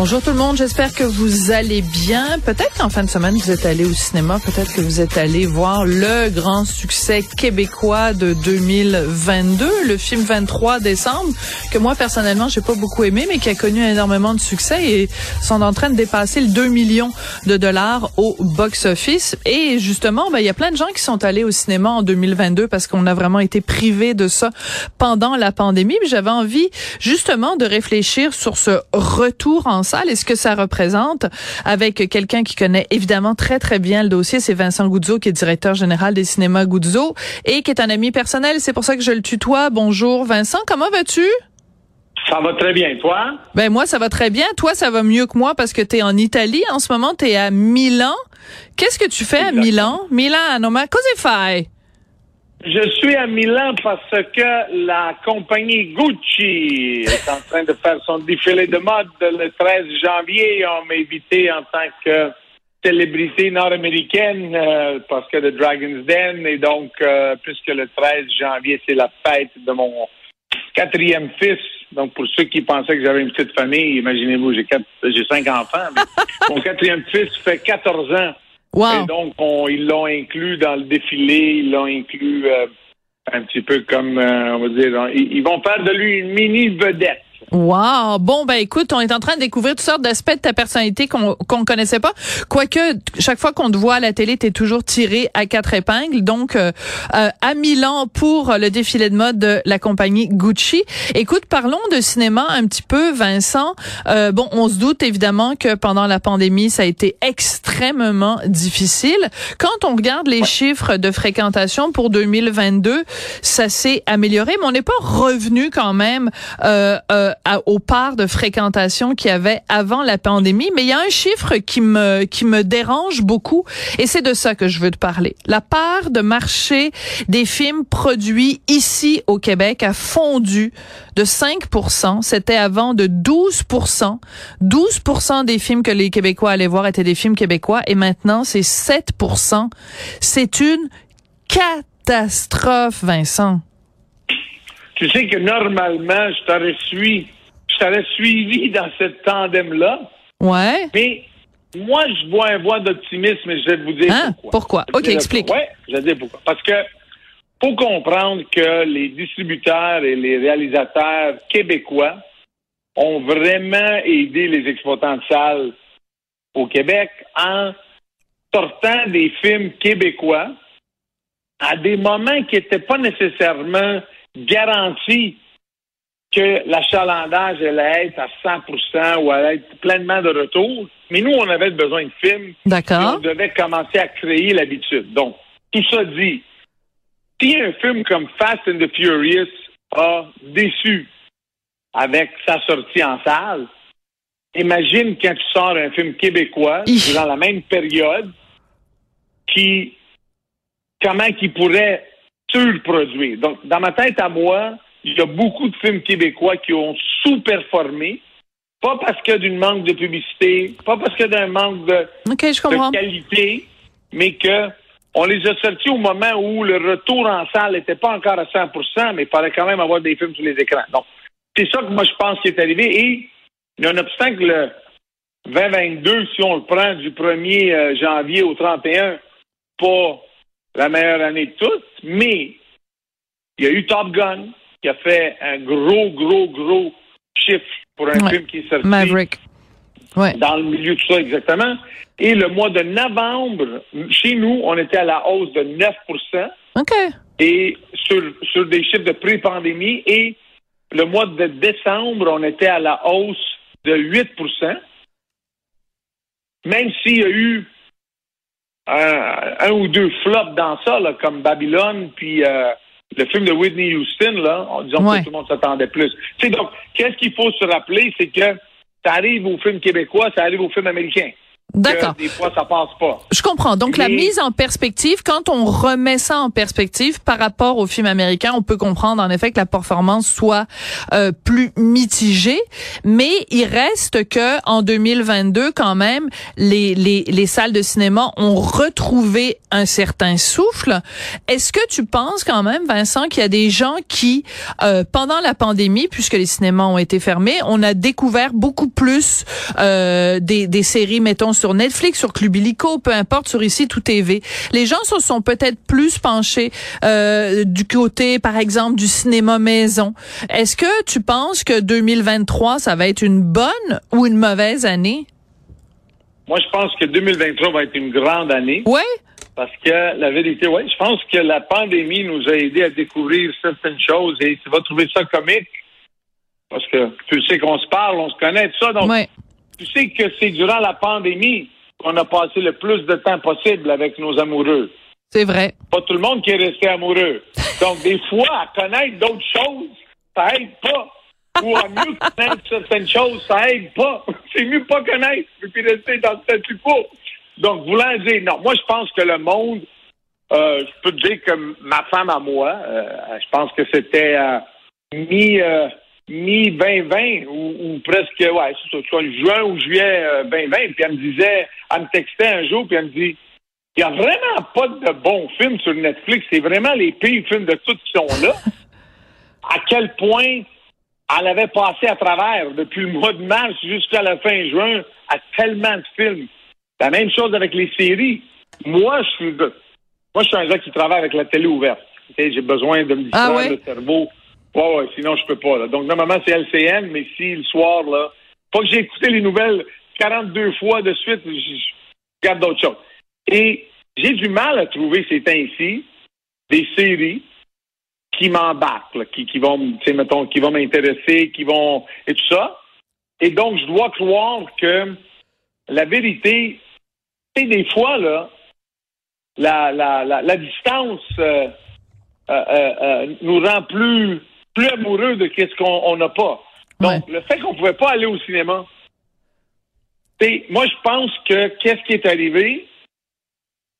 Bonjour tout le monde, j'espère que vous allez bien. Peut-être qu'en fin de semaine, vous êtes allé au cinéma, peut-être que vous êtes allé voir le grand succès québécois de 2022, le film 23 décembre, que moi personnellement, j'ai pas beaucoup aimé, mais qui a connu énormément de succès et sont en train de dépasser le 2 millions de dollars au box-office. Et justement, ben, il y a plein de gens qui sont allés au cinéma en 2022 parce qu'on a vraiment été privés de ça pendant la pandémie. J'avais envie justement de réfléchir sur ce retour en salle et ce que ça représente avec quelqu'un qui connaît évidemment très très bien le dossier, c'est Vincent Goudzo qui est directeur général des cinémas Goudzo et qui est un ami personnel, c'est pour ça que je le tutoie. Bonjour Vincent, comment vas-tu? Ça va très bien, toi? Ben moi, ça va très bien. Toi, ça va mieux que moi parce que tu es en Italie en ce moment, tu es à Milan. Qu'est-ce que tu fais à Milan? Milan, ma cosa fai? Je suis à Milan parce que la compagnie Gucci est en train de faire son défilé de mode le 13 janvier. On m'a invité en tant que célébrité nord-américaine euh, parce que de Dragon's Den et donc euh, puisque le 13 janvier c'est la fête de mon quatrième fils. Donc pour ceux qui pensaient que j'avais une petite famille, imaginez-vous, j'ai j'ai cinq enfants. mon quatrième fils fait 14 ans. Et donc, ils l'ont inclus dans le défilé, ils l'ont inclus euh, un petit peu comme, euh, on va dire, ils vont faire de lui une mini vedette. Wow! Bon, ben écoute, on est en train de découvrir toutes sortes d'aspects de ta personnalité qu'on qu'on connaissait pas. Quoique, chaque fois qu'on te voit à la télé, tu es toujours tiré à quatre épingles. Donc, euh, euh, à Milan pour le défilé de mode de la compagnie Gucci. Écoute, parlons de cinéma un petit peu, Vincent. Euh, bon, on se doute évidemment que pendant la pandémie, ça a été extrêmement difficile. Quand on regarde les chiffres de fréquentation pour 2022, ça s'est amélioré, mais on n'est pas revenu quand même euh, euh, aux parts de fréquentation qu'il y avait avant la pandémie, mais il y a un chiffre qui me qui me dérange beaucoup et c'est de ça que je veux te parler. La part de marché des films produits ici au Québec a fondu de 5% c'était avant de 12% 12% des films que les Québécois allaient voir étaient des films québécois et maintenant c'est 7% C'est une catastrophe, Vincent. Tu sais que normalement, je t'aurais suivi, je t'aurais suivi dans cette tandem-là. Ouais. Mais moi, je vois un voie d'optimisme et je vais vous dire hein? pourquoi. pourquoi? OK, explique. Oui, je vais dire pourquoi. Parce que faut comprendre que les distributeurs et les réalisateurs québécois ont vraiment aidé les exploitants de salles au Québec en sortant des films québécois à des moments qui n'étaient pas nécessairement garantie que l'achalandage allait être à 100% ou allait être pleinement de retour. Mais nous, on avait besoin de films. D'accord. On devait commencer à créer l'habitude. Donc, tout ça dit, si un film comme Fast and the Furious a déçu avec sa sortie en salle, imagine quand tu sors un film québécois dans la même période qui comment qui pourrait surproduit. Donc, dans ma tête à moi, il y a beaucoup de films québécois qui ont sous-performé, pas parce que d'une manque de publicité, pas parce que d'un manque de, qualité, mais que on les a sortis au moment où le retour en salle n'était pas encore à 100% mais il fallait quand même avoir des films sur les écrans. Donc, c'est ça que moi je pense qui est arrivé. Et nonobstant que le 2022, si on le prend du 1er euh, janvier au 31, pas la meilleure année de toutes, mais il y a eu Top Gun qui a fait un gros, gros, gros chiffre pour un film qui est sorti. Maverick. Ouais. Dans le milieu de ça, exactement. Et le mois de novembre, chez nous, on était à la hausse de 9% OK. Et sur, sur des chiffres de pré-pandémie. Et le mois de décembre, on était à la hausse de 8% Même s'il y a eu un, ou deux flops dans ça, comme Babylone, puis euh, le film de Whitney Houston, là, en disant Ouais. que tout le monde s'attendait plus. Tu sais, donc, qu'est-ce qu'il faut se rappeler, c'est que ça arrive au film québécois, ça arrive au film américain. D'accord. Que Des fois, ça passe pas. Je comprends. Donc la mise en perspective, quand on remet ça en perspective par rapport au film américain, on peut comprendre en effet que la performance soit euh, plus mitigée, mais il reste que en 2022 quand même les les les salles de cinéma ont retrouvé un certain souffle. Est-ce que tu penses quand même Vincent qu'il y a des gens qui euh, pendant la pandémie puisque les cinémas ont été fermés, on a découvert beaucoup plus euh, des des séries mettons sur Netflix, sur Club Illico, peu importe, sur ici tout TV. Les gens se sont peut-être plus penchés euh, du côté, par exemple, du cinéma maison. Est-ce que tu penses que 2023, ça va être une bonne ou une mauvaise année? Moi, je pense que 2023 va être une grande année. Ouais, Parce que la vérité, oui, je pense que la pandémie nous a aidé à découvrir certaines choses et tu vas trouver ça comique. Parce que tu sais qu'on se parle, on se connaît, tout ça. Donc, ouais, tu sais que c'est durant la pandémie qu'on a passé le plus de temps possible avec nos amoureux. c'est vrai. Pas tout le monde qui est resté amoureux. Donc, des fois, à connaître d'autres choses, ça aide pas. Ou à mieux connaître certaines choses, ça aide pas. C'est mieux pas connaître et puis rester dans le statu quo. Donc, voulant dire, non, moi, je pense que le monde, euh, je peux te dire que ma femme à moi, euh, je pense que c'était euh, mi, euh, mi 2020 ou, ou presque, ouais, c'est ça, soit juin ou juillet euh, 2020, puis elle me disait, elle me textait un jour, puis elle me dit, il n'y a vraiment pas de bons films sur Netflix. C'est vraiment les pires films de tous qui sont là. à quel point elle avait passé à travers depuis le mois de mars jusqu'à la fin juin à tellement de films. La même chose avec les séries. Moi, je suis moi, je suis un gars qui travaille avec la télé ouverte. J'ai besoin de me distraire Ah ouais? le cerveau. Ouais, sinon je peux pas. Là. Donc normalement c'est LCN, mais si le soir là, pas que j'ai écouté les nouvelles 42 fois de suite, je regarde d'autres choses. Et j'ai du mal à trouver ces temps-ci des séries qui m'embarquent, qui, qui vont, mettons, qui vont m'intéresser, qui vont et tout ça. Et donc je dois croire que la vérité, sais, des fois là, la, la, la, distance euh, euh, euh, nous rend plus plus amoureux de qu'est-ce qu'on on n'a pas. Donc, le fait qu'on pouvait pas aller au cinéma, moi je pense que qu'est-ce qui est arrivé,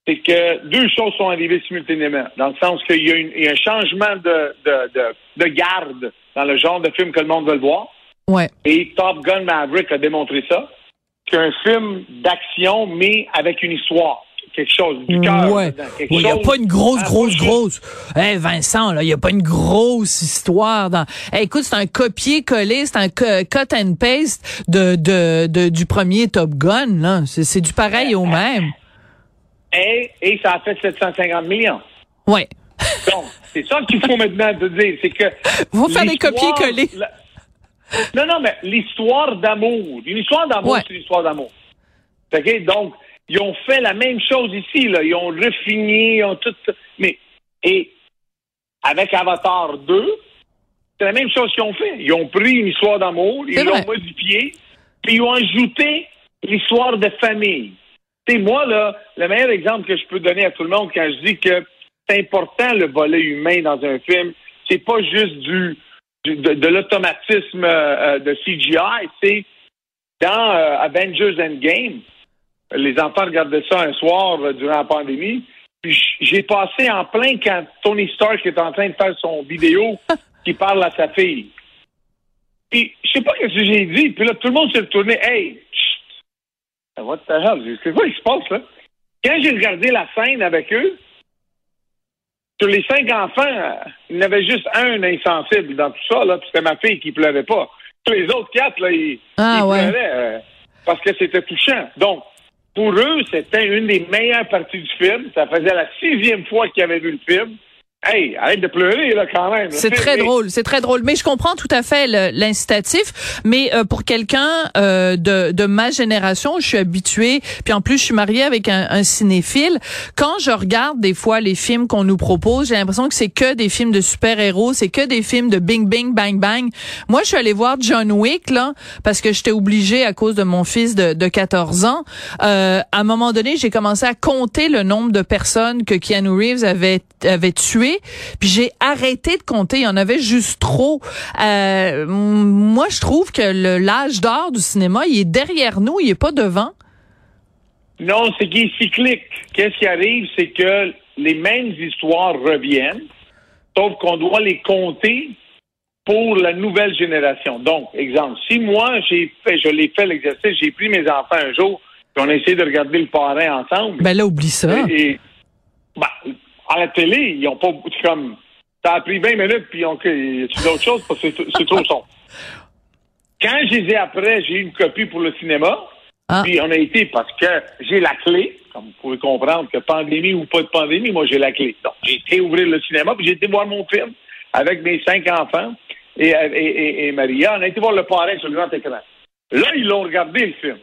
c'est que deux choses sont arrivées simultanément, dans le sens qu'il y a, y un changement de, de, de, de garde dans le genre de film que le monde veut le voir. ouais. Et Top Gun Maverick a démontré ça, qu'un film d'action, mais avec une histoire, quelque chose du cœur. Ouais. Il y a pas une grosse, grosse, grosse. Eh Vincent, là, il y a pas une grosse histoire dans. Écoute, c'est un copier-coller, c'est un cut and paste de, de, de du premier Top Gun. Là, c'est c'est du pareil au même. Et, et ça a fait 750 millions. Ouais. Donc, c'est ça qu'il faut maintenant te dire, c'est que... Faut faire des copier-coller. la- Non, non, mais l'histoire d'amour. Une histoire d'amour, Ouais. c'est une histoire d'amour. OK? Donc, ils ont fait la même chose ici, là. Ils ont refini, ils ont tout... Mais, et avec Avatar 2, c'est la même chose qu'ils ont fait. Ils ont pris une histoire d'amour, ils l'ont modifiée, puis ils ont ajouté l'histoire de famille. Tu moi, là, le meilleur exemple que je peux donner à tout le monde quand je dis que c'est important le volet humain dans un film, c'est pas juste du, du- de, de l'automatisme euh, euh, de CGI, c'est dans euh, Avengers Endgame. Les enfants regardaient ça un soir euh, durant la pandémie. Puis j'ai passé en plein quand Tony Stark est en train de faire son vidéo qui parle à sa fille. Puis je sais pas ce que j'ai dit. Puis là, tout le monde s'est retourné. Hey, chut! what the hell? C'est quoi qui se passe là? Quand j'ai regardé la scène avec eux, sur les cinq enfants, il y en avait juste un insensible dans tout ça, là, puis c'était ma fille qui pleurait pas. Tous les autres quatre, là, ils, Ah, ils ouais. pleuraient euh, parce que c'était touchant. Donc, pour eux, c'était une des meilleures parties du film. Ça faisait la sixième fois qu'ils avaient vu le film. Hey, arrête de pleurer, là, quand même. C'est très mais- drôle, c'est très drôle. Mais je comprends tout à fait l'incitatif. Mais euh, pour quelqu'un euh, de, de ma génération, je suis habituée. Puis en plus, je suis mariée avec un, un cinéphile. Quand je regarde des fois les films qu'on nous propose, j'ai l'impression que c'est que des films de super-héros, c'est que des films de bing bing bang bang. Moi, je suis allée voir John Wick là parce que j'étais obligée à cause de mon fils de, de 14 ans. Euh, à un moment donné, j'ai commencé à compter le nombre de personnes que Keanu Reeves avait avait tué compter, puis j'ai arrêté de compter. Il y en avait juste trop. Euh, moi, je trouve que l'âge d'or du cinéma, il est derrière nous, il est pas devant. Non, c'est qu'il est cyclique. Qu'est-ce qui arrive, c'est que les mêmes histoires reviennent, sauf qu'on doit les compter pour la nouvelle génération. Donc, exemple, si moi, j'ai fait, je l'ai fait l'exercice, j'ai pris mes enfants un jour, puis on a essayé de regarder le parrain ensemble. Ben là, oublie ça. Et, ben, à la télé, ils ont pas comme ça a pris 20 minutes, puis on y a d'autres choses? Parce que c'est trop son. Quand je les ai après, j'ai eu une copie pour le cinéma. Ah. Puis on a été parce que j'ai la clé, comme vous pouvez comprendre que pandémie ou pas de pandémie, moi j'ai la clé. Donc j'ai été ouvrir le cinéma, puis j'ai été voir mon film avec mes cinq enfants et, et, et, Maria. On a été voir le parrain sur le grand écran. Là, ils l'ont regardé le film.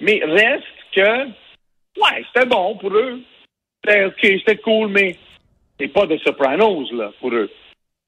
Mais reste que, ouais, c'était bon pour eux. C'était OK, c'était cool, mais c'est pas de Sopranos, là, pour eux.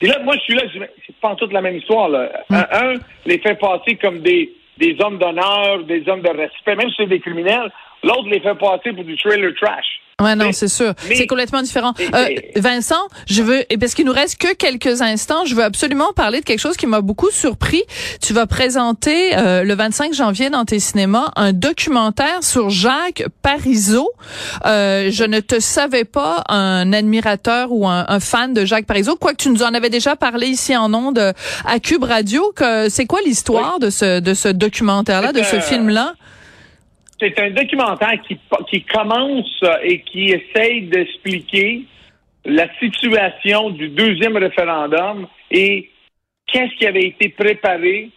Et là, moi, je suis là, je dis, c'est pas toute la même histoire, là. Mm. Un, les fait passer comme des, des hommes d'honneur, des hommes de respect, même si c'est des criminels. L'autre les fait passer pour du trailer trash. Ouais, non, c'est sûr. C'est complètement différent. Euh, Vincent, je veux, parce qu'il nous reste que quelques instants, je veux absolument parler de quelque chose qui m'a beaucoup surpris. Tu vas présenter euh, le 25 janvier dans tes cinémas un documentaire sur Jacques Parizeau. Euh, je ne te savais pas un admirateur ou un, fan de Jacques Parizeau, quoique tu nous en avais déjà parlé ici en ondes à Cube Radio. Que c'est quoi l'histoire de ce de ce documentaire-là, de ce film-là? C'est un documentaire qui, qui commence euh, et qui essaye d'expliquer la situation du deuxième référendum et qu'est-ce qui avait été préparé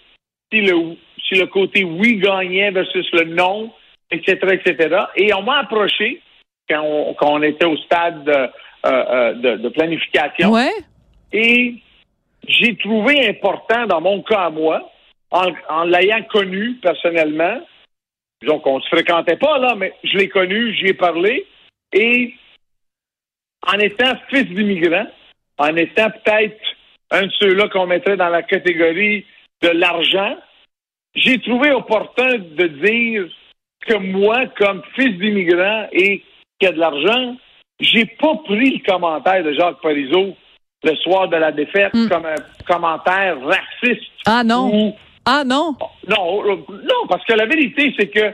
si le, si le côté oui gagnait versus le non, etc., etc. Et on m'a approché quand on, quand on, était au stade de, euh, euh, de, planification. Ouais. Et j'ai trouvé important, dans mon cas à moi, en, en l'ayant connu personnellement, donc, on se fréquentait pas, là, mais je l'ai connu, j'y ai parlé. Et en étant fils d'immigrant, en étant peut-être un de ceux-là qu'on mettrait dans la catégorie de l'argent, j'ai trouvé opportun de dire que moi, comme fils d'immigrant et qui a de l'argent, j'ai pas pris le commentaire de Jacques Parizeau le soir de la défaite hmm. comme un commentaire raciste. Ah non. Ah non? Non, non, parce que la vérité, c'est que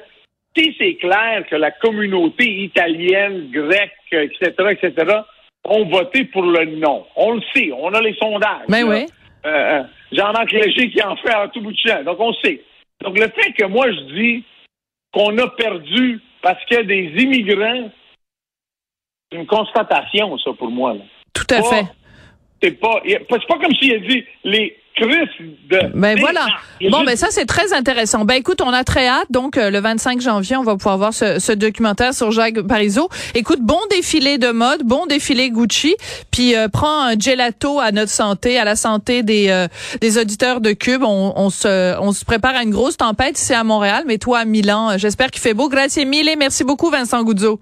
si c'est clair que la communauté italienne, grecque, etc., etc., ont voté pour le non. On le sait, on a les sondages. Mais ben oui. Euh, euh, Jean-Marc Léger qui en fait à tout bout de champ. Donc, on sait. Donc, le fait que moi, je dis qu'on a perdu parce qu'il y a des immigrants, c'est une constatation, ça, pour moi. Tout à fait. C'est pas, c'est pas comme s'il a dit les ben voilà. Bon, ben ça, c'est très intéressant. Ben écoute, on a très hâte. Donc, euh, le 25 janvier, on va pouvoir voir ce, documentaire sur Jacques Parizeau. Écoute, bon défilé de mode, bon défilé Gucci. Puis, euh, prends un gelato à notre santé, à la santé des, euh, des auditeurs de Cube. On, se, on se prépare à une grosse tempête ici à Montréal, mais toi à Milan, j'espère qu'il fait beau. Grazie mille. Merci beaucoup, Vincent Goudzo.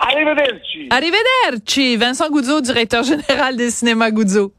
Arrivederci. Arrivederci. Vincent Goudzo, directeur général des cinémas Goudzo.